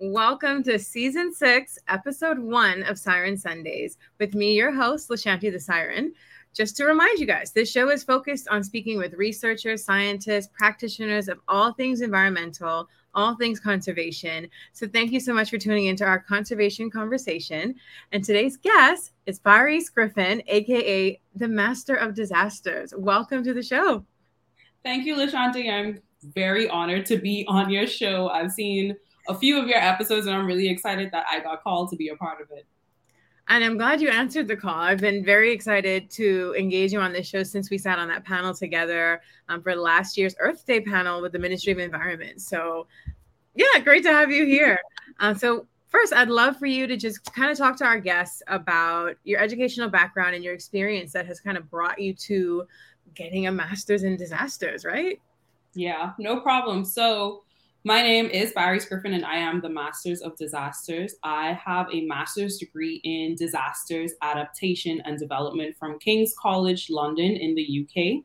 Welcome to season six, episode one of Siren Sundays with me, your host, Lashanti the Siren. Just to remind you guys, this show is focused on speaking with researchers, scientists, practitioners of all things environmental, all things conservation. So thank you so much for tuning into our conservation conversation. And today's guest is Barrise Griffin, aka the Master of Disasters. Welcome to the show. Thank you, Lashanti. I'm very honored to be on your show. I've seen a few of your episodes, and I'm really excited that I got called to be a part of it. And I'm glad you answered the call. I've been very excited to engage you on this show since we sat on that panel together um, for last year's Earth Day panel with the Ministry of Environment. So, yeah, great to have you here. Uh, so, first, I'd love for you to just kind of talk to our guests about your educational background and your experience that has kind of brought you to getting a master's in disasters, right? Yeah, no problem. So, my name is Barrise Griffin, and I am the Masters of Disasters. I have a master's degree in disasters adaptation and development from King's College London in the UK.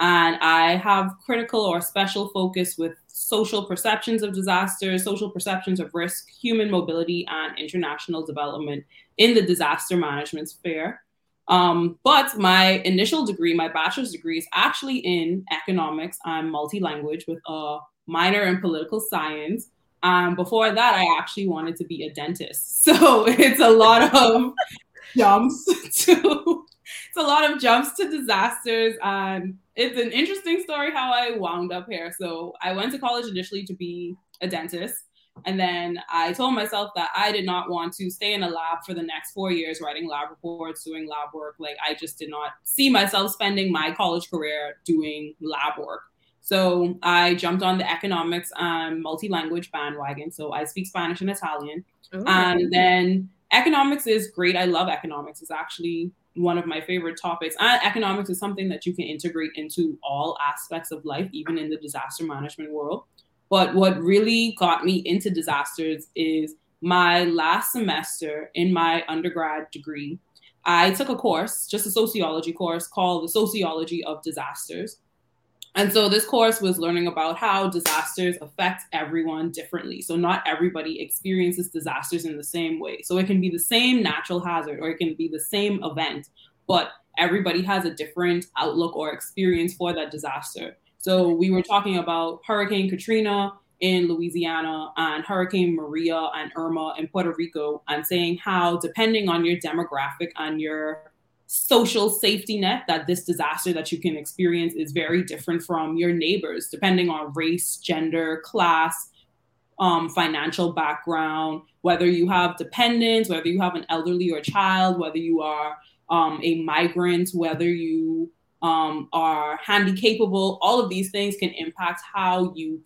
And I have critical or special focus with social perceptions of disasters, social perceptions of risk, human mobility, and international development in the disaster management sphere. Um, but my initial degree, my bachelor's degree, is actually in economics. I'm multi language with a minor in political science. Um, before that, I actually wanted to be a dentist. So it's a lot of jumps to it's a lot of jumps to disasters. And it's an interesting story how I wound up here. So I went to college initially to be a dentist. And then I told myself that I did not want to stay in a lab for the next four years writing lab reports, doing lab work. Like I just did not see myself spending my college career doing lab work. So I jumped on the economics and multi-language bandwagon. So I speak Spanish and Italian. Ooh. And then economics is great. I love economics. It's actually one of my favorite topics. And economics is something that you can integrate into all aspects of life, even in the disaster management world. But what really got me into disasters is my last semester in my undergrad degree. I took a course, just a sociology course called the Sociology of Disasters. And so this course was learning about how disasters affect everyone differently. So not everybody experiences disasters in the same way. So it can be the same natural hazard or it can be the same event, but everybody has a different outlook or experience for that disaster. So we were talking about Hurricane Katrina in Louisiana and Hurricane Maria and Irma in Puerto Rico and saying how depending on your demographic and your social safety net that this disaster that you can experience is very different from your neighbors, depending on race, gender, class, um, financial background, whether you have dependents, whether you have an elderly or child, whether you are um, a migrant, whether you um, are handicapable, all of these things can impact how you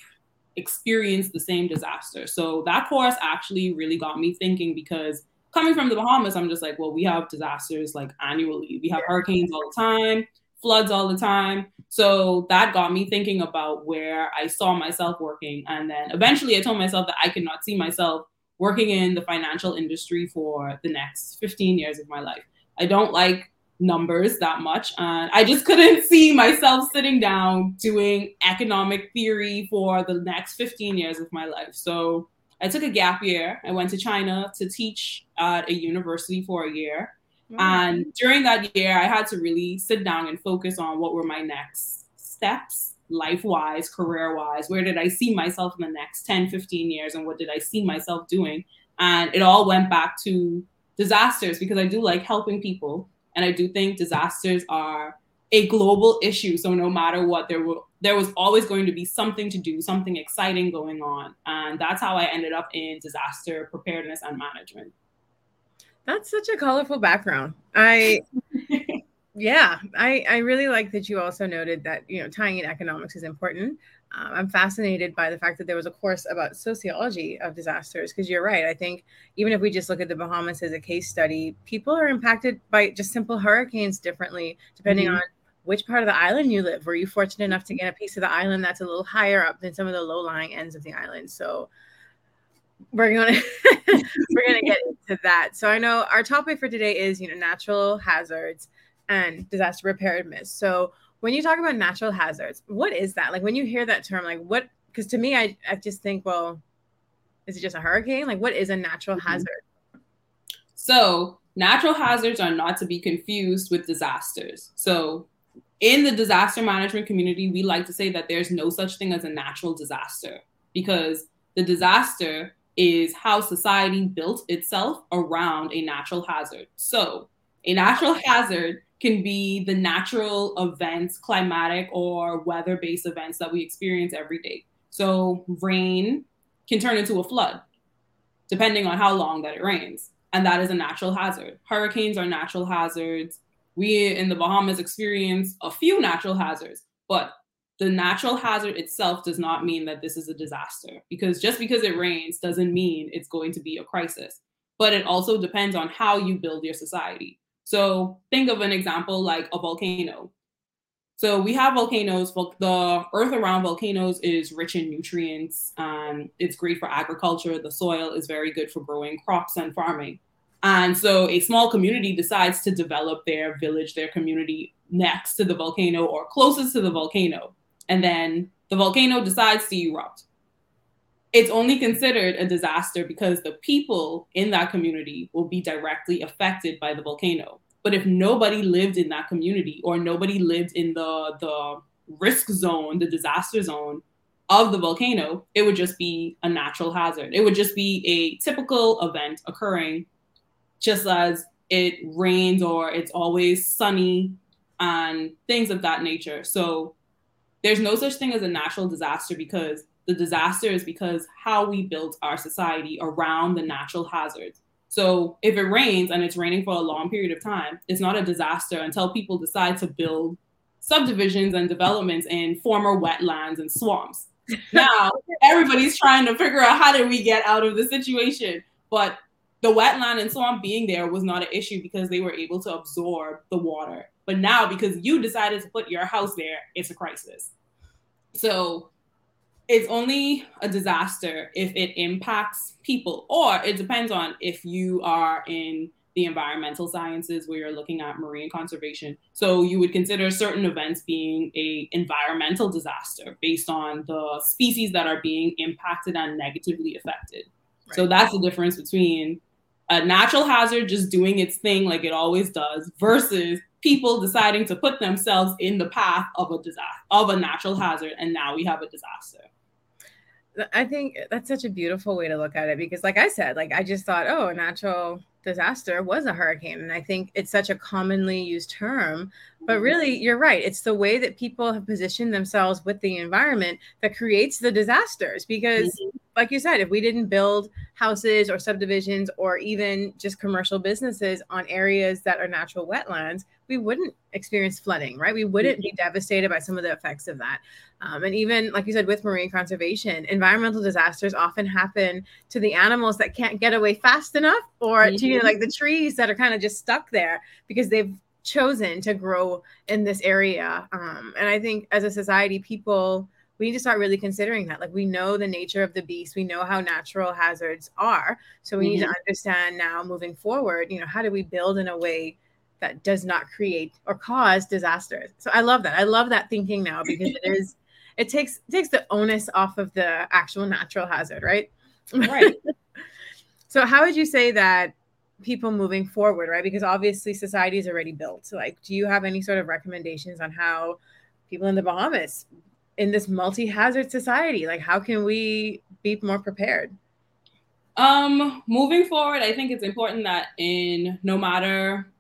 experience the same disaster. So that course actually really got me thinking because coming from the Bahamas, I'm just like, well, we have disasters like annually. We have hurricanes all the time, floods all the time. So that got me thinking about where I saw myself working. And then eventually I told myself that I could not see myself working in the financial industry for the next 15 years of my life. I don't like numbers that much. And I just couldn't see myself sitting down doing economic theory for the next 15 years of my life. So I took a gap year. I went to China to teach at a university for a year. Mm-hmm. And during that year, I had to really sit down and focus on what were my next steps, life wise, career wise. Where did I see myself in the next 10, 15 years? And what did I see myself doing? And it all went back to disasters because I do like helping people. And I do think disasters are a global issue. So no matter what, there will there was always going to be something to do, something exciting going on. And that's how I ended up in disaster preparedness and management. That's such a colorful background. I yeah, I I really like that you also noted that, you know, tying in economics is important. Um, I'm fascinated by the fact that there was a course about sociology of disasters because you're right. I think even if we just look at the Bahamas as a case study, people are impacted by just simple hurricanes differently depending mm-hmm. on which part of the island you live. Were you fortunate enough to get a piece of the island that's a little higher up than some of the low lying ends of the island? So we're gonna we're gonna get into that. So I know our topic for today is you know natural hazards and disaster preparedness. So when you talk about natural hazards, what is that? Like when you hear that term, like what? Because to me, I I just think, well, Is it just a hurricane? Like, what is a natural mm-hmm. hazard? So, natural hazards are not to be confused with disasters. So, in the disaster management community, we like to say that there's no such thing as a natural disaster because the disaster is how society built itself around a natural hazard. So, a natural hazard can be the natural events, climatic or weather based events that we experience every day. So, rain can turn into a flood depending on how long that it rains. And that is a natural hazard. Hurricanes are natural hazards. We in the Bahamas experience a few natural hazards, but the natural hazard itself does not mean that this is a disaster because just because it rains doesn't mean it's going to be a crisis. But it also depends on how you build your society. So think of an example like a volcano. So we have volcanoes. The earth around volcanoes is rich in nutrients. and it's great for agriculture. The soil is very good for growing crops and farming. And so a small community decides to develop their village, their community next to the volcano or closest to the volcano. And then the volcano decides to erupt. It's only considered a disaster because the people in that community will be directly affected by the volcano. But if nobody lived in that community or nobody lived in the the risk zone, the disaster zone of the volcano, it would just be a natural hazard. It would just be a typical event occurring just as it rains or it's always sunny and things of that nature. So there's no such thing as a natural disaster because the disaster is because how we built our society around the natural hazards. So if it rains and it's raining for a long period of time, it's not a disaster until people decide to build subdivisions and developments in former wetlands and swamps. Now everybody's trying to figure out how did we get out of the situation. But the wetland and swamp being there was not an issue because they were able to absorb the water. But now, because you decided to put your house there, it's a crisis. So it's only a disaster if it impacts people, or it depends on if you are in the environmental sciences where you're looking at marine conservation. So you would consider certain events being a environmental disaster based on the species that are being impacted and negatively affected. Right. So that's the difference between a natural hazard just doing its thing like it always does versus people deciding to put themselves in the path of a disaster of a natural hazard and now we have a disaster. I think that's such a beautiful way to look at it because like i said like i just thought oh a natural disaster was a hurricane. And i think it's such a commonly used term but mm-hmm. really you're right it's the way that people have positioned themselves with the environment that creates the disasters because mm-hmm like you said, if we didn't build houses or subdivisions or even just commercial businesses on areas that are natural wetlands, we wouldn't experience flooding, right? We wouldn't be devastated by some of the effects of that. Um, and even, like you said, with marine conservation, environmental disasters often happen to the animals that can't get away fast enough or mm-hmm. to, you know, like the trees that are kind of just stuck there because they've chosen to grow in this area. Um, and I think as a society, people, we need to start really considering that. Like we know the nature of the beast, we know how natural hazards are. So we mm-hmm. need to mm-hmm. understand now moving forward, you know, how do we build in a way that does not create or cause disasters. So I love that. I love that thinking now because it is it takes it takes the onus off of the actual natural hazard, right? Right. so how would you say that people moving forward, right? Because obviously society is already built. So like do you have any sort of recommendations on how people in the Bahamas in this multi-hazard society like how can we be more prepared um moving forward i think it's important that in no matter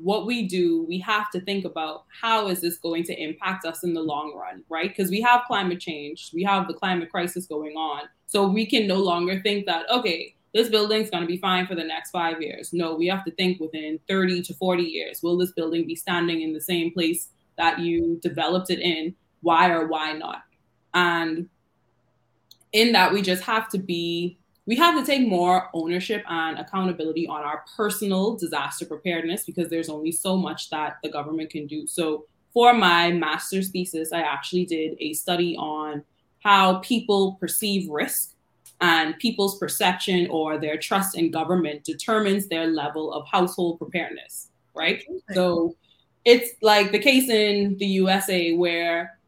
what we do we have to think about how is this going to impact us in the long run right because we have climate change we have the climate crisis going on so we can no longer think that okay this building's going to be fine for the next five years no we have to think within 30 to 40 years will this building be standing in the same place that you developed it in why or why not. And in that, we just have to be, we have to take more ownership and accountability on our personal disaster preparedness because there's only so much that the government can do. So, for my master's thesis, I actually did a study on how people perceive risk and people's perception or their trust in government determines their level of household preparedness, right? So, it's like the case in the USA where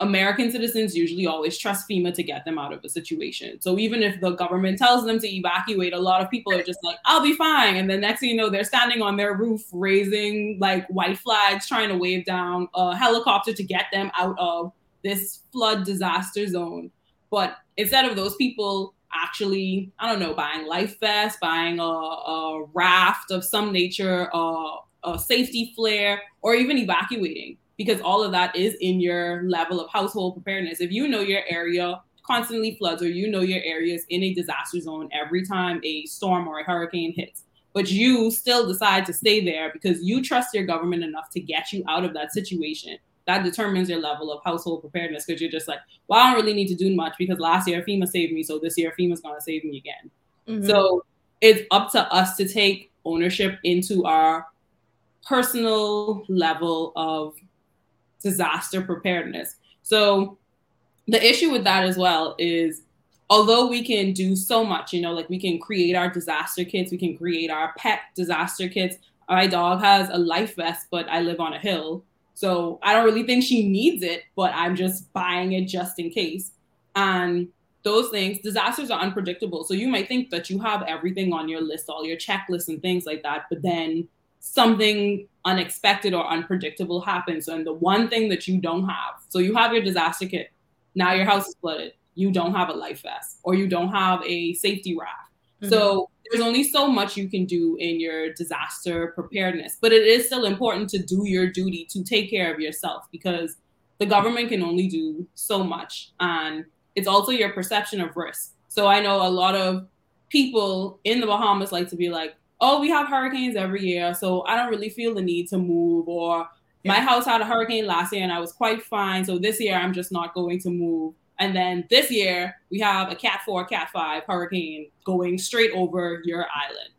American citizens usually always trust FEMA to get them out of a situation. So even if the government tells them to evacuate, a lot of people are just like, I'll be fine. And then next thing you know, they're standing on their roof raising like white flags, trying to wave down a helicopter to get them out of this flood disaster zone. But instead of those people actually, I don't know, buying life vests, buying a, a raft of some nature, a, a safety flare, or even evacuating, because all of that is in your level of household preparedness. If you know your area constantly floods or you know your area is in a disaster zone every time a storm or a hurricane hits, but you still decide to stay there because you trust your government enough to get you out of that situation that determines your level of household preparedness because you're just like, well, I don't really need to do much because last year FEMA saved me, so this year FEMA's gonna save me again. Mm-hmm. So it's up to us to take ownership into our personal level of disaster preparedness. So the issue with that as well is although we can do so much, you know, like we can create our disaster kits, we can create our pet disaster kits. My dog has a life vest, but I live on a hill. So I don't really think she needs it, but I'm just buying it just in case. And those things, disasters are unpredictable. So you might think that you have everything on your list, all your checklists and things like that, but then something unexpected or unpredictable happens. And the one thing that you don't have, so you have your disaster kit, now your house is flooded, you don't have a life vest, or you don't have a safety raft. Mm-hmm. So there's only so much you can do in your disaster preparedness, but it is still important to do your duty to take care of yourself because the government can only do so much. And it's also your perception of risk. So I know a lot of people in the Bahamas like to be like, oh, we have hurricanes every year, so I don't really feel the need to move. Or my house had a hurricane last year and I was quite fine. So this year I'm just not going to move. And then this year, we have a Cat 4, Cat 5 hurricane going straight over your island.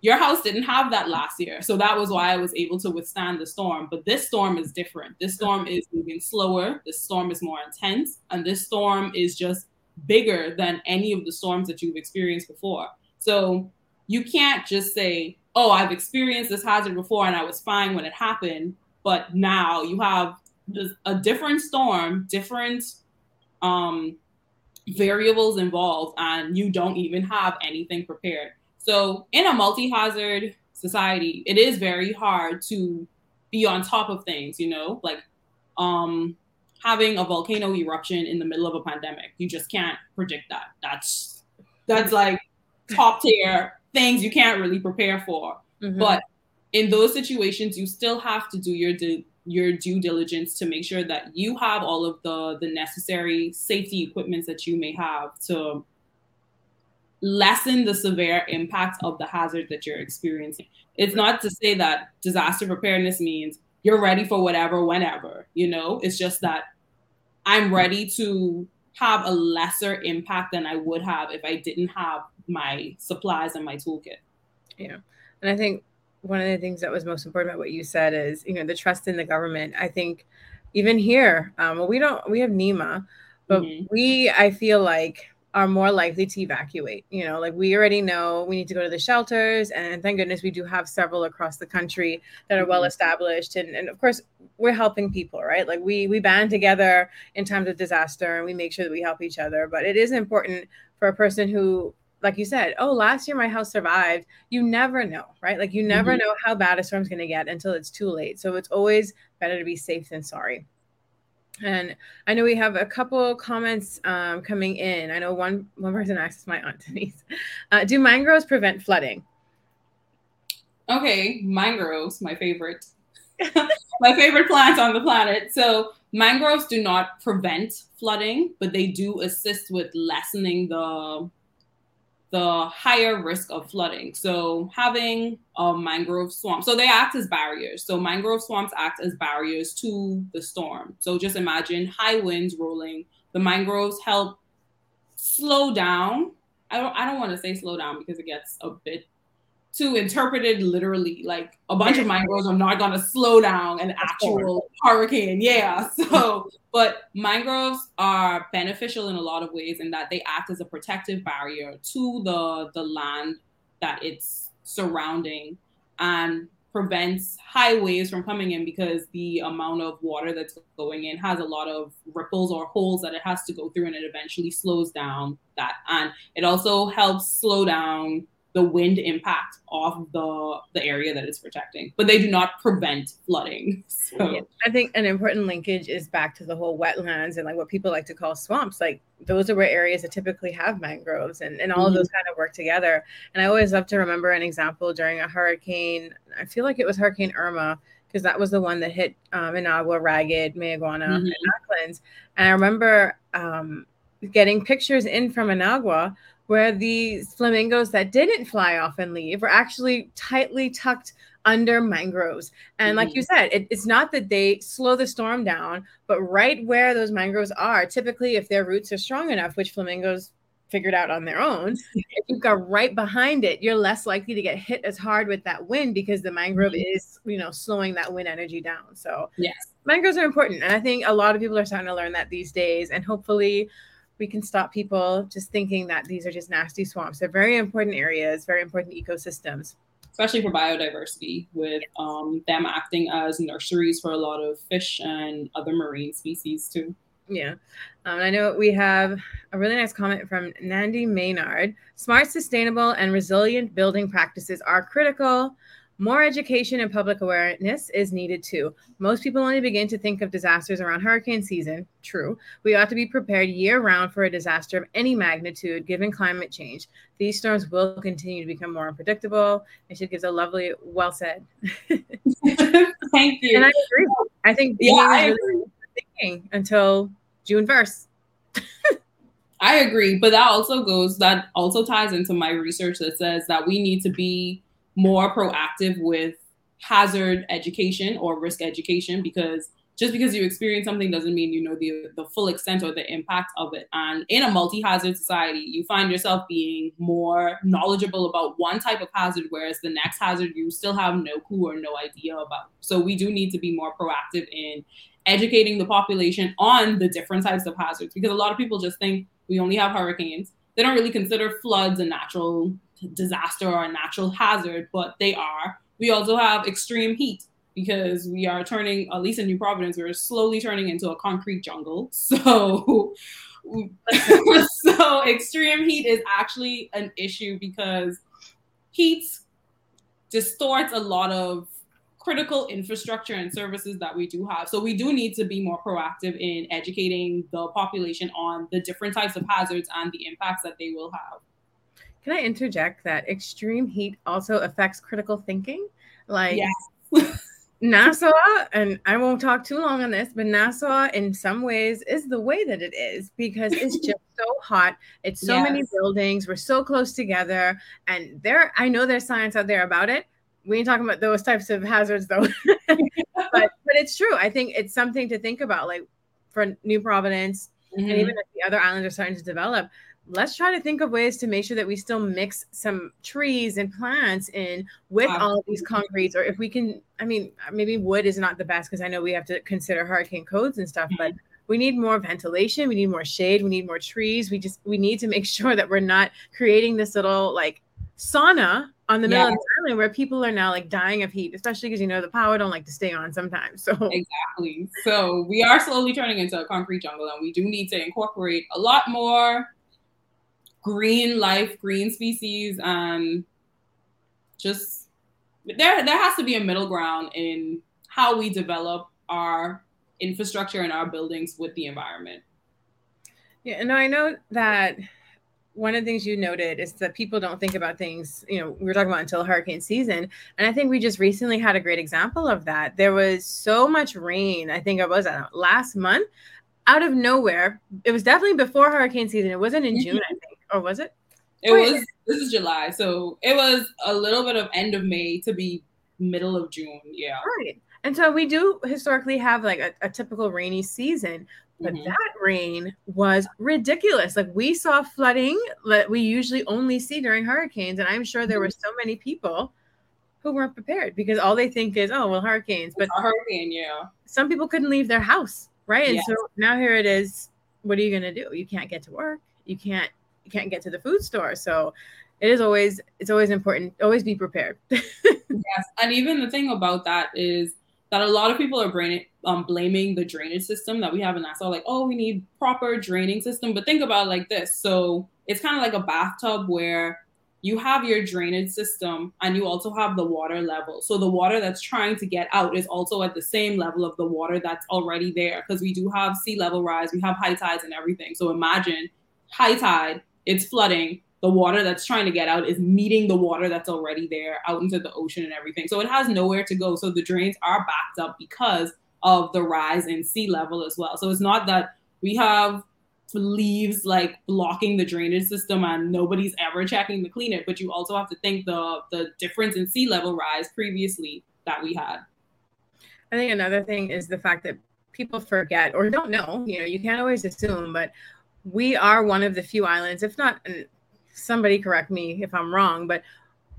Your house didn't have that last year. So that was why I was able to withstand the storm. But this storm is different. This storm is moving slower. This storm is more intense. And this storm is just bigger than any of the storms that you've experienced before. So you can't just say, oh, I've experienced this hazard before and I was fine when it happened. But now you have a different storm, different um, variables involved and you don't even have anything prepared. So, in a multi hazard society, it is very hard to be on top of things, you know, like um, having a volcano eruption in the middle of a pandemic. You just can't predict that. That's that's like top tier things you can't really prepare for. Mm-hmm. But in those situations, you still have to do your due your due diligence to make sure that you have all of the the necessary safety equipments that you may have to lessen the severe impact of the hazard that you're experiencing. It's not to say that disaster preparedness means you're ready for whatever whenever, you know? It's just that I'm ready to have a lesser impact than I would have if I didn't have my supplies and my toolkit. Yeah. And I think one of the things that was most important about what you said is you know the trust in the government. I think even here um, well we don't we have NEMA but mm-hmm. we i feel like are more likely to evacuate. You know like we already know we need to go to the shelters and thank goodness we do have several across the country that are well mm-hmm. established and, and of course we're helping people right? Like we we band together in times of disaster and we make sure that we help each other. But it is important for a person who like you said, oh, last year my house survived. You never know, right? Like you never mm-hmm. know how bad a storm's going to get until it's too late. So it's always better to be safe than sorry. And I know we have a couple comments um, coming in. I know one one person asked my aunt Denise, uh, "Do mangroves prevent flooding?" Okay, mangroves, my favorite, my favorite plant on the planet. So mangroves do not prevent flooding, but they do assist with lessening the the higher risk of flooding. So having a mangrove swamp, so they act as barriers. So mangrove swamps act as barriers to the storm. So just imagine high winds rolling. The mangroves help slow down. I don't I don't want to say slow down because it gets a bit to interpret it literally. Like a bunch of mangroves are not going to slow down an actual hurricane. Yeah. So, but mangroves are beneficial in a lot of ways in that they act as a protective barrier to the the land that it's surrounding. And prevents high waves from coming in because the amount of water that's going in has a lot of ripples or holes that it has to go through and it eventually slows down that and it also helps slow down the wind impact off the the area that it's protecting but they do not prevent flooding so yeah, i think an important linkage is back to the whole wetlands and like what people like to call swamps like those are where areas that typically have mangroves and, and all mm-hmm. of those kind of work together and i always love to remember an example during a hurricane i feel like it was hurricane irma because that was the one that hit um, Inagua, Ragged, Mayaguana, mm-hmm. and Acklins. And I remember um, getting pictures in from Inagua where these flamingos that didn't fly off and leave were actually tightly tucked under mangroves. And like you mm-hmm. said, it, it's not that they slow the storm down, but right where those mangroves are, typically, if their roots are strong enough, which flamingos figured out on their own, if you go right behind it, you're less likely to get hit as hard with that wind because the mangrove mm-hmm. is, you know, slowing that wind energy down. So, yes, mangroves are important. And I think a lot of people are starting to learn that these days. And hopefully, we can stop people just thinking that these are just nasty swamps. They're very important areas, very important ecosystems. Especially for biodiversity, with um, them acting as nurseries for a lot of fish and other marine species too. Yeah. Um, I know we have a really nice comment from Nandi Maynard. Smart, sustainable, and resilient building practices are critical more education and public awareness is needed too. Most people only begin to think of disasters around hurricane season. True. We ought to be prepared year round for a disaster of any magnitude given climate change. These storms will continue to become more unpredictable. And she gives a lovely, well said. Thank you. And I agree. I think yeah, I agree. thinking until June 1st. I agree. But that also goes, that also ties into my research that says that we need to be more proactive with hazard education or risk education because just because you experience something doesn't mean you know the the full extent or the impact of it. And in a multi-hazard society, you find yourself being more knowledgeable about one type of hazard, whereas the next hazard you still have no clue or no idea about. So we do need to be more proactive in educating the population on the different types of hazards because a lot of people just think we only have hurricanes. They don't really consider floods and natural disaster or a natural hazard, but they are. We also have extreme heat because we are turning, at least in New Providence, we're slowly turning into a concrete jungle. So, so extreme heat is actually an issue because heat distorts a lot of critical infrastructure and services that we do have. So we do need to be more proactive in educating the population on the different types of hazards and the impacts that they will have. Can I interject that extreme heat also affects critical thinking? Like yes. Nassau, and I won't talk too long on this, but Nassau in some ways is the way that it is because it's just so hot. It's so yes. many buildings. We're so close together. And there, I know there's science out there about it. We ain't talking about those types of hazards though. but but it's true. I think it's something to think about, like for New Providence, mm-hmm. and even if the other islands are starting to develop, let's try to think of ways to make sure that we still mix some trees and plants in with wow. all of these concretes or if we can i mean maybe wood is not the best because i know we have to consider hurricane codes and stuff but mm-hmm. we need more ventilation we need more shade we need more trees we just we need to make sure that we're not creating this little like sauna on the middle yeah. of the island where people are now like dying of heat, especially because you know the power don't like to stay on sometimes. So exactly. So we are slowly turning into a concrete jungle, and we do need to incorporate a lot more green life, green species, and just there there has to be a middle ground in how we develop our infrastructure and our buildings with the environment. Yeah, and I know that one of the things you noted is that people don't think about things, you know, we were talking about until hurricane season. And I think we just recently had a great example of that. There was so much rain, I think it was last month, out of nowhere. It was definitely before hurricane season. It wasn't in mm-hmm. June, I think or was it? It Wait. was. This is July, so it was a little bit of end of May to be middle of June. Yeah. Right. And so we do historically have like a, a typical rainy season, but mm-hmm. that rain was ridiculous. Like we saw flooding that we usually only see during hurricanes, and I'm sure there were mm-hmm. so many people who weren't prepared because all they think is, oh well, hurricanes. But hurricane, yeah. Some people couldn't leave their house, right? And yes. so now here it is. What are you gonna do? You can't get to work. You can't you can't get to the food store. So it is always it's always important. Always be prepared. yes, and even the thing about that is that a lot of people are brain, um, blaming the drainage system that we have in Nassau, like, oh, we need proper draining system. But think about it like this. So it's kind of like a bathtub where you have your drainage system and you also have the water level. So the water that's trying to get out is also at the same level of the water that's already there because we do have sea level rise, we have high tides and everything. So imagine high tide, it's flooding, the water that's trying to get out is meeting the water that's already there out into the ocean and everything. So it has nowhere to go. So the drains are backed up because of the rise in sea level as well. So it's not that we have leaves like blocking the drainage system and nobody's ever checking to clean it, but you also have to think the the difference in sea level rise previously that we had. I think another thing is the fact that people forget or don't know, you know, you can't always assume, but we are one of the few islands, if not somebody correct me if I'm wrong, but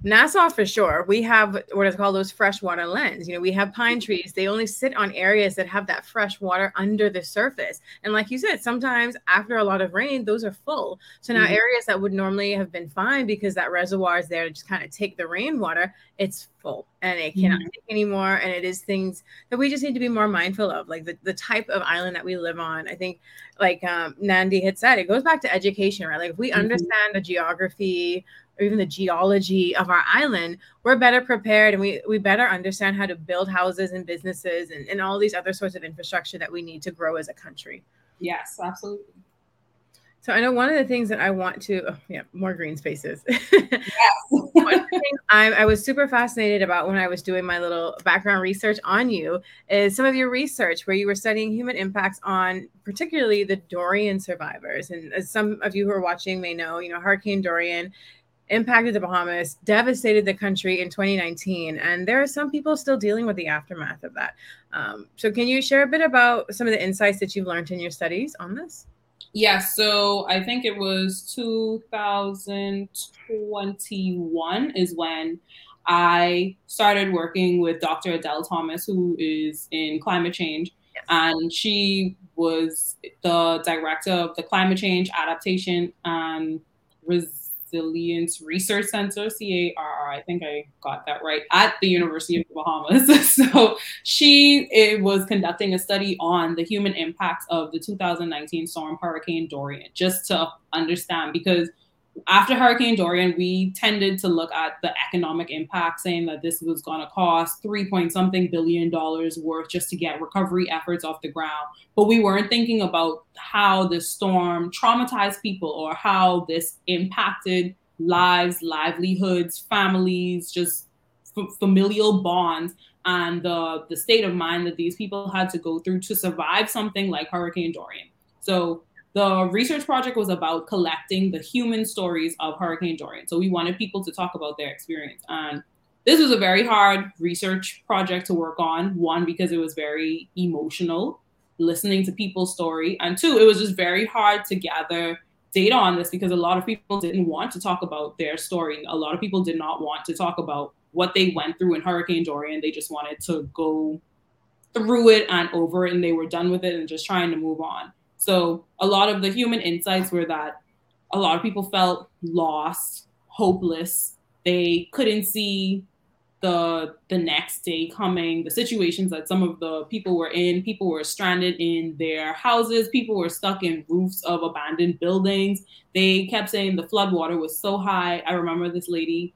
Nassau for sure. We have what is called those freshwater lands. You know, we have pine trees. They only sit on areas that have that fresh water under the surface. And like you said, sometimes after a lot of rain, those are full. So now mm-hmm. areas that would normally have been fine because that reservoir is there to just kind of take the rainwater, it's full and it cannot mm-hmm. take anymore. And it is things that we just need to be more mindful of, like the, the type of island that we live on. I think, like um, Nandi had said, it goes back to education, right? Like if we mm-hmm. understand the geography, or even the geology of our island, we're better prepared and we, we better understand how to build houses and businesses and, and all these other sorts of infrastructure that we need to grow as a country. Yes, absolutely. So I know one of the things that I want to, oh, yeah, more green spaces. yes. I, I was super fascinated about when I was doing my little background research on you is some of your research where you were studying human impacts on particularly the Dorian survivors. And as some of you who are watching may know, you know, Hurricane Dorian impacted the Bahamas, devastated the country in 2019, and there are some people still dealing with the aftermath of that. Um, so, can you share a bit about some of the insights that you've learned in your studies on this? Yeah, so I think it was 2021 is when I started working with Dr. Adelle Thomas, who is in climate change, yes. and she was the director of the climate change adaptation and res- Resilience Research Center, C A R R. I think I got that right, at the University of the Bahamas. so she was conducting a study on the human impacts of the 2019 storm Hurricane Dorian, just to understand because after Hurricane Dorian, we tended to look at the economic impact, saying that this was going to cost three point something billion dollars worth just to get recovery efforts off the ground. But we weren't thinking about how the storm traumatized people or how this impacted lives, livelihoods, families, just f- familial bonds, and the the state of mind that these people had to go through to survive something like Hurricane Dorian. So the research project was about collecting the human stories of Hurricane Dorian. So we wanted people to talk about their experience. And this was a very hard research project to work on. One, because it was very emotional, listening to people's story. And two, it was just very hard to gather data on this because a lot of people didn't want to talk about their story. A lot of people did not want to talk about what they went through in Hurricane Dorian. They just wanted to go through it and over it and they were done with it and just trying to move on. So a lot of the human insights were that a lot of people felt lost, hopeless. They couldn't see the the next day coming, the situations that some of the people were in. People were stranded in their houses, people were stuck in roofs of abandoned buildings. They kept saying the flood water was so high. I remember this lady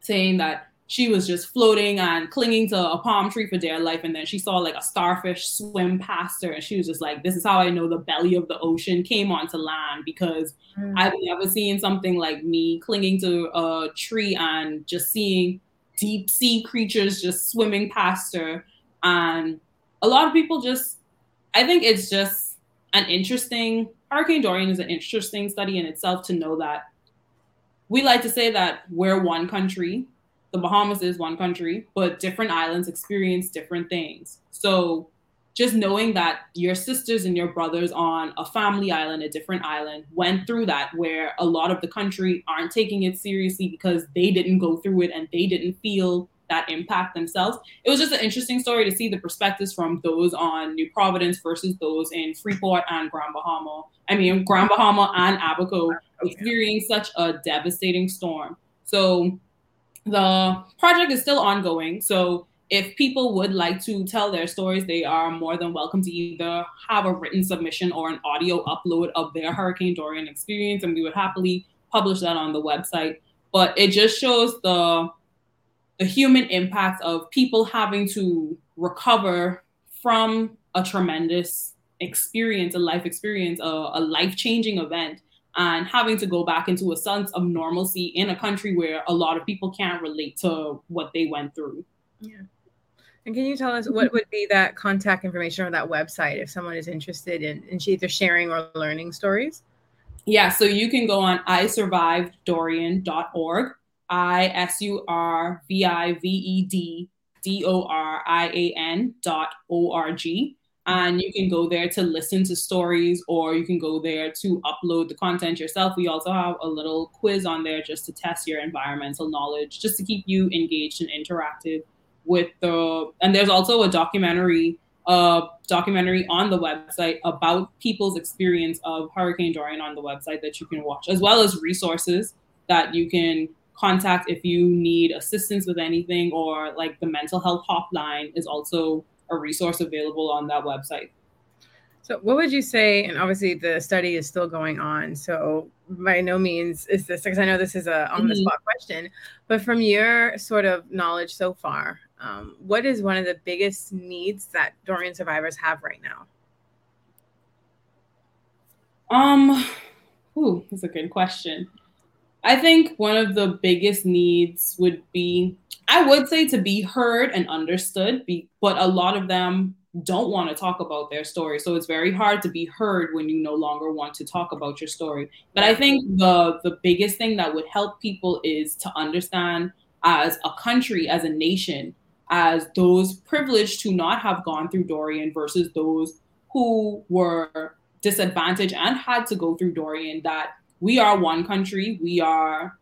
saying that she was just floating and clinging to a palm tree for dear life. And then she saw like a starfish swim past her. And she was just like, This is how I know the belly of the ocean came onto land because mm. I've never seen something like me clinging to a tree and just seeing deep sea creatures just swimming past her. And a lot of people just, I think it's just an interesting, Hurricane Dorian is an interesting study in itself to know that we like to say that we're one country the Bahamas is one country, but different islands experience different things. So just knowing that your sisters and your brothers on a family island, a different island, went through that where a lot of the country aren't taking it seriously because they didn't go through it and they didn't feel that impact themselves. It was just an interesting story to see the perspectives from those on New Providence versus those in Freeport and Grand Bahama. I mean, Grand Bahama and Abaco oh, experiencing such a devastating storm. So the project is still ongoing. So if people would like to tell their stories, they are more than welcome to either have a written submission or an audio upload of their Hurricane Dorian experience, and we would happily publish that on the website. But it just shows the the human impact of people having to recover from a tremendous experience, a life experience, a, a life changing event, and having to go back into a sense of normalcy in a country where a lot of people can't relate to what they went through. Yeah. And can you tell us what would be that contact information or that website if someone is interested in, in either sharing or learning stories? Yeah, so you can go on isurviveddorian.org, I S U R V I V E D D O R I A N dot O R G. And you can go there to listen to stories or you can go there to upload the content yourself. We also have a little quiz on there just to test your environmental knowledge, just to keep you engaged and interactive with the and there's also a documentary uh, documentary on the website about people's experience of Hurricane Dorian on the website that you can watch, as well as resources that you can contact if you need assistance with anything, or like the mental health hotline is also a resource available on that website. So, what would you say? And obviously, the study is still going on. So, by no means is this because I know this is a on the spot mm-hmm. question, but from your sort of knowledge so far, um, what is one of the biggest needs that Dorian survivors have right now? Um, ooh, that's a good question. I think one of the biggest needs would be, I would say, to be heard and understood. Be, but a lot of them don't want to talk about their story, so it's very hard to be heard when you no longer want to talk about your story. But I think the the biggest thing that would help people is to understand as a country, as a nation, as those privileged to not have gone through Dorian versus those who were disadvantaged and had to go through Dorian, that we are one country, we are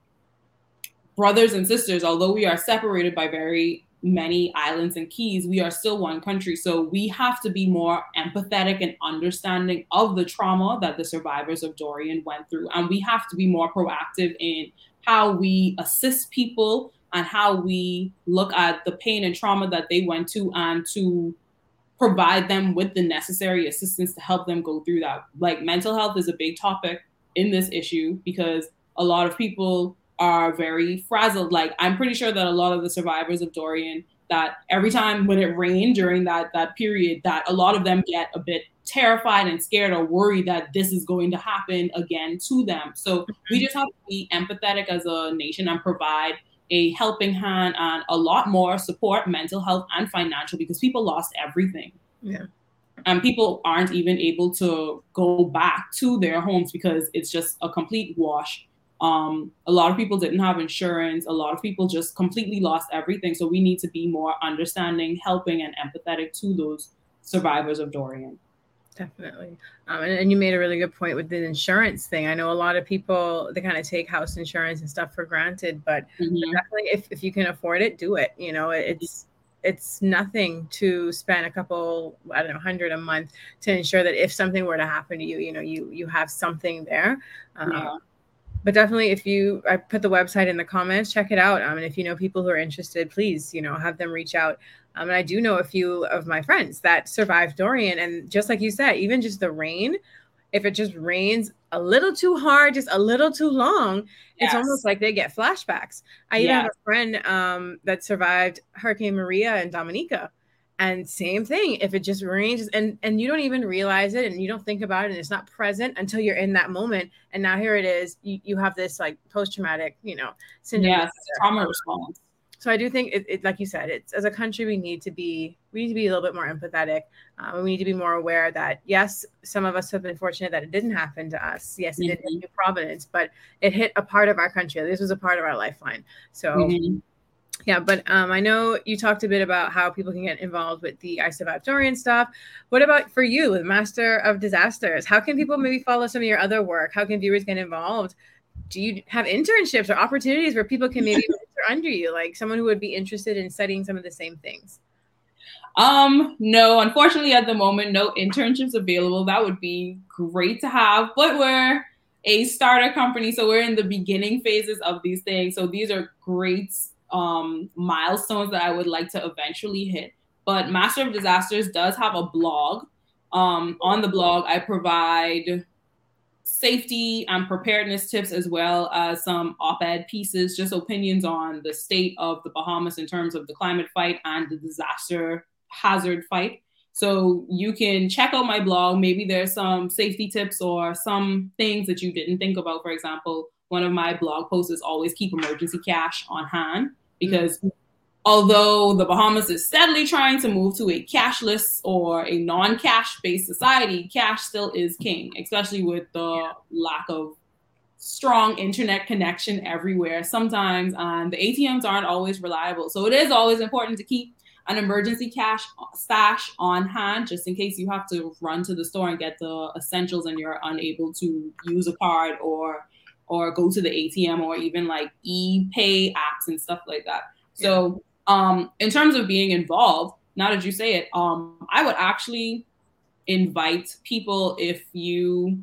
brothers and sisters, although we are separated by very many islands and cays, we are still one country. So we have to be more empathetic and understanding of the trauma that the survivors of Dorian went through. And we have to be more proactive in how we assist people and how we look at the pain and trauma that they went to and to provide them with the necessary assistance to help them go through that. Like mental health is a big topic in this issue because a lot of people are very frazzled. Like I'm pretty sure that a lot of the survivors of Dorian that every time when it rained during that that period that a lot of them get a bit terrified and scared or worried that this is going to happen again to them. So we mm-hmm. just have to be empathetic as a nation and provide a helping hand and a lot more support, mental health and financial, because people lost everything. Yeah. And people aren't even able to go back to their homes because it's just a complete wash. Um, a lot of people didn't have insurance. A lot of people just completely lost everything. So we need to be more understanding, helping, and empathetic to those survivors of Dorian. Definitely. Um, and, and, you made a really good point with the insurance thing. I know a lot of people, they kind of take house insurance and stuff for granted, but mm-hmm. definitely if, if you can afford it, do it. You know, it's, it's nothing to spend a couple, I don't know, hundred a month to ensure that if something were to happen to you, you know, you, you have something there. Um, yeah. But definitely, if you, I put the website in the comments, check it out. Um, and if you know people who are interested, please, you know, have them reach out. Um, and I do know a few of my friends that survived Dorian. And just like you said, even just the rain, if it just rains a little too hard, just a little too long, yes. it's almost like they get flashbacks. I even have a friend um, that survived Hurricane Maria in Dominica. And same thing, if it just rains and and you don't even realize it and you don't think about it and it's not present until you're in that moment. And now here it is, you, you have this like post traumatic, you know, syndrome. Yes, trauma response so I do think it, it, like you said, it's as a country we need to be we need to be a little bit more empathetic. Um, we need to be more aware that yes, some of us have been fortunate that it didn't happen to us. Yes, it mm-hmm. did in New Providence, but it hit a part of our country. This was a part of our lifeline. So. Mm-hmm. Yeah, but um, I know you talked a bit about how people can get involved with the I Survived Dorian stuff. What about for you, with Master of Disasters? How can people maybe follow some of your other work? How can viewers get involved do you have internships or opportunities where people can maybe under you, like someone who would be interested in studying some of the same things? Um, no, unfortunately, at the moment, no internships available. That would be great to have, but we're a startup company, so we're in the beginning phases of these things. So these are great um, milestones that I would like to eventually hit. But Master of Disasters does have a blog. Um, on the blog, I provide safety and preparedness tips as well as some op-ed pieces just opinions on the state of the bahamas in terms of the climate fight and the disaster hazard fight. So you can check out my blog. Maybe there's some safety tips or some things that you didn't think about. For example one of my blog posts is always keep emergency cash on hand because mm-hmm although the Bahamas is steadily trying to move to a cashless or a non cash based society, cash still is king, especially with the lack of strong internet connection everywhere. Sometimes and the atms aren't always reliable. So it is always important to keep an emergency cash stash on hand just in case you have to run to the store and get the essentials and you're unable to use a card or or go to the atm or even like e-pay apps and stuff like that. So um, in terms of being involved, now that you say it, um, I would actually invite people if you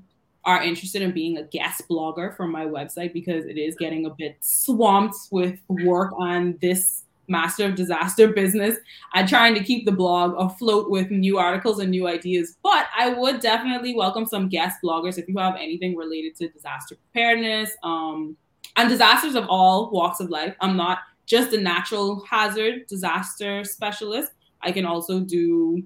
are interested in being a guest blogger for my website because it is getting a bit swamped with work on this master of disaster business. I'm trying to keep the blog afloat with new articles and new ideas, but I would definitely welcome some guest bloggers if you have anything related to disaster preparedness um, and disasters of all walks of life. I'm not just a natural hazard disaster specialist. I can also do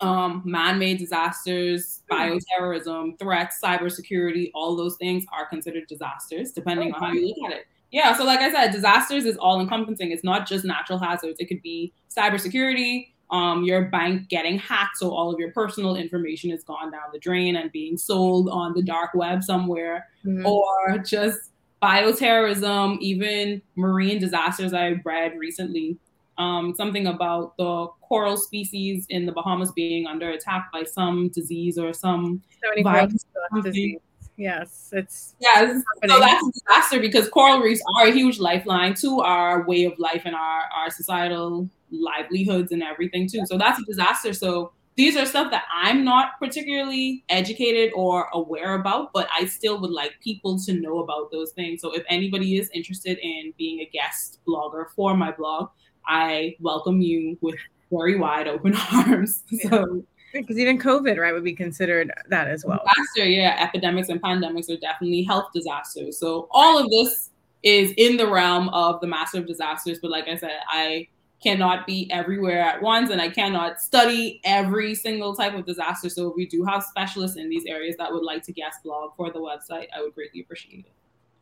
um, man-made disasters, hmm. bioterrorism, threats, cybersecurity. All those things are considered disasters, depending on how you look at it. Yeah, so like I said, disasters is all encompassing. It's not just natural hazards. It could be cybersecurity, um, your bank getting hacked, so all of your personal information is gone down the drain and being sold on the dark web somewhere, mm-hmm. or just bioterrorism, even marine disasters I read recently. Um, something about the coral species in the Bahamas being under attack by some disease or some virus. Yes, it's yes. So that's a disaster because coral reefs are a huge lifeline to our way of life and our our societal livelihoods and everything too. So that's a disaster. So these are stuff that I'm not particularly educated or aware about, but I still would like people to know about those things. So if anybody is interested in being a guest blogger for my blog, I welcome you with very wide open arms. So because even COVID, right, would be considered that as well. Disaster, yeah. Epidemics and pandemics are definitely health disasters. So all of this is in the realm of the massive disasters. But like I said, I cannot be everywhere at once and I cannot study every single type of disaster. So if we do have specialists in these areas that would like to guest blog for the website, I would greatly appreciate it.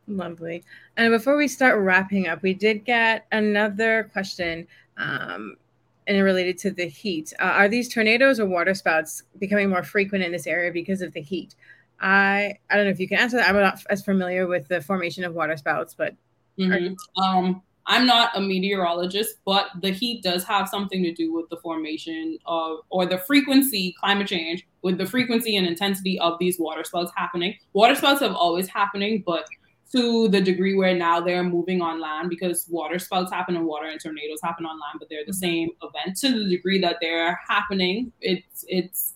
Lovely. And before we start wrapping up, we did get another question um, and related to the heat. Uh, are these tornadoes or water spouts becoming more frequent in this area because of the heat? I I don't know if you can answer that. I'm not as familiar with the formation of water spouts, but mm-hmm. um, I'm not a meteorologist, but the heat does have something to do with the formation of or the frequency, climate change, with the frequency and intensity of these water spouts happening. Water spouts have always happening, but to the degree where now they're moving on land because water spouts happen and water and tornadoes happen on land, but they're the mm-hmm. same event. To the degree that they're happening, it's it's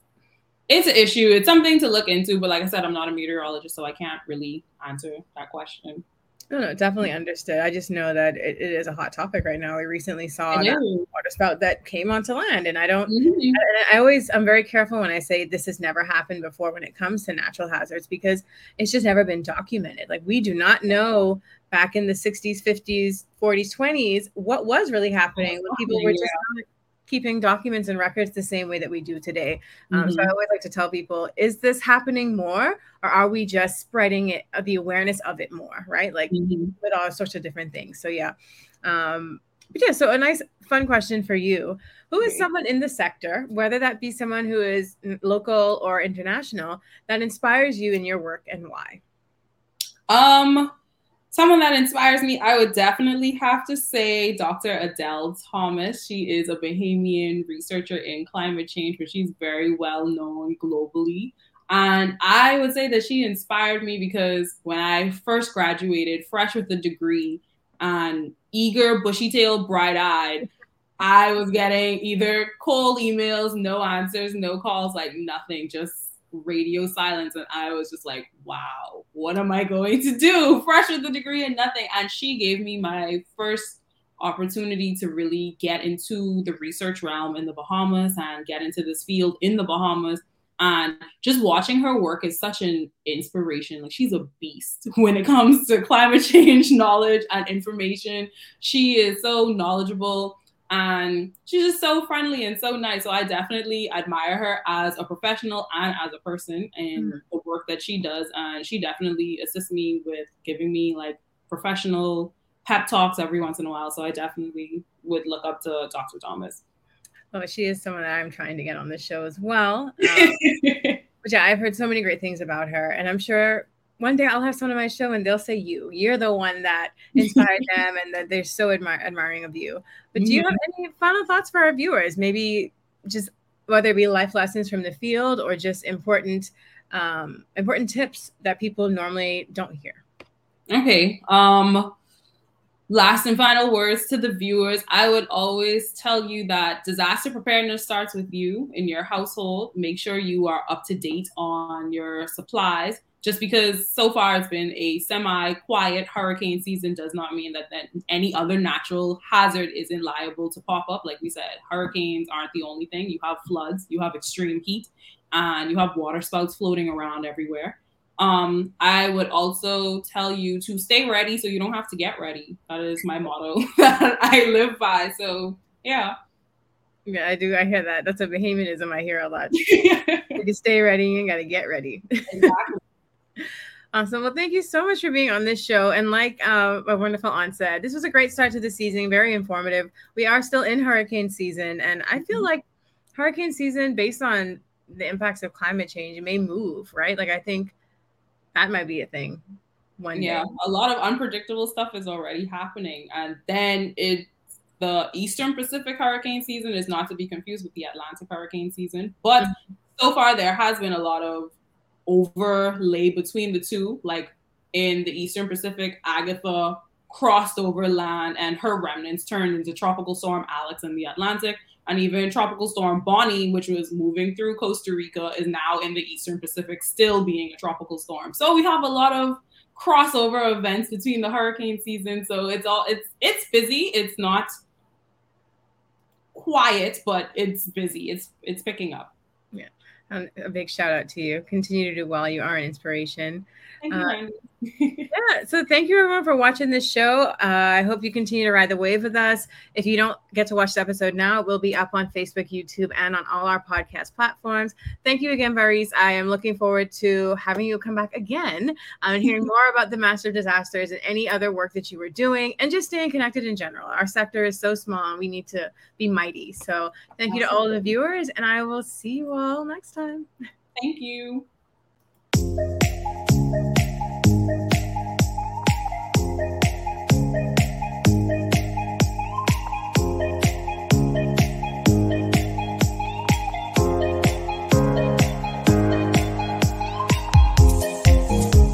it's an issue. It's something to look into, but like I said, I'm not a meteorologist, so I can't really answer that question. No, no, definitely understood. I just know that it, it is a hot topic right now. We recently saw that water spout that came onto land, and I don't. Mm-hmm. I, I always, I'm very careful when I say this has never happened before when it comes to natural hazards because it's just never been documented. Like we do not know back in the 60s, 50s, 40s, 20s what was really happening when people were just yeah keeping documents and records the same way that we do today. Um, mm-hmm. So I mm-hmm. always like to tell people, is this happening more or are we just spreading it, uh, the awareness of it more, right? Like mm-hmm. with all sorts of different things. So yeah. Um, but yeah, so a nice fun question for you. Who is someone in the sector, whether that be someone who is local or international, that inspires you in your work and why? Um, someone that inspires me, I would definitely have to say Dr. Adelle Thomas. She is a Bahamian researcher in climate change, but she's very well known globally. And I would say that she inspired me because when I first graduated, fresh with a degree and eager, bushy tailed, bright eyed, I was getting either cold emails, no answers, no calls, like nothing, just radio silence and i was just like wow what am i going to do fresh with a degree and nothing and she gave me my first opportunity to really get into the research realm in the Bahamas and get into this field in the Bahamas. And just watching her work is such an inspiration. Like she's a beast when it comes to climate change knowledge and information. She is so knowledgeable and she's just so friendly and so nice. So I definitely admire her as a professional and as a person and mm-hmm. the work that she does. And she definitely assists me with giving me like professional pep talks every once in a while. So I definitely would look up to Dr. Thomas. Oh, she is someone that I'm trying to get on the show as well. Um, which yeah, I've heard so many great things about her, and I'm sure one day I'll have someone on my show and they'll say you. You're the one that inspired them and that they're so admir- admiring of you. But do you have any final thoughts for our viewers? Maybe just whether it be life lessons from the field or just important um, important tips that people normally don't hear. Okay. Um last and final words to the viewers i would always tell you that disaster preparedness starts with you in your household make sure you are up to date on your supplies just because so far it's been a semi quiet hurricane season does not mean that, that any other natural hazard isn't liable to pop up like we said hurricanes aren't the only thing you have floods you have extreme heat and you have water spouts floating around everywhere um, I would also tell you to stay ready so you don't have to get ready. That is my motto that I live by. So yeah. Yeah, I do. I hear that. That's a Bahamianism I hear a lot. you can stay ready, you gotta get ready. Exactly. Awesome. Well, thank you so much for being on this show. And like uh, my wonderful aunt said, this was a great start to the season, very informative. We are still in hurricane season, and I feel mm-hmm. like hurricane season, based on the impacts of climate change, may move, right? Like I think that might be a thing one yeah day. a lot of unpredictable stuff is already happening and then it the eastern pacific hurricane season is not to be confused with the atlantic hurricane season but mm-hmm. so far there has been a lot of overlay between the two like in the eastern pacific agatha crossed over land and her remnants turned into tropical storm alex in the atlantic and even Tropical Storm Bonnie, which was moving through Costa Rica, is now in the Eastern Pacific, still being a tropical storm. So we have a lot of crossover events between the hurricane season. So it's all it's it's busy. It's not quiet, but it's busy. It's it's picking up. Um, a big shout out to you. Continue to do well. You are an inspiration. Thank you, uh, yeah. So thank you everyone for watching this show. Uh, I hope you continue to ride the wave with us. If you don't get to watch the episode now, it will be up on Facebook, YouTube, and on all our podcast platforms. Thank you again, Barrise. I am looking forward to having you come back again uh, and hearing more about the master of disasters and any other work that you were doing and just staying connected in general. Our sector is so small and we need to be mighty. So thank you to all the viewers, and I will see you all next time. Thank you.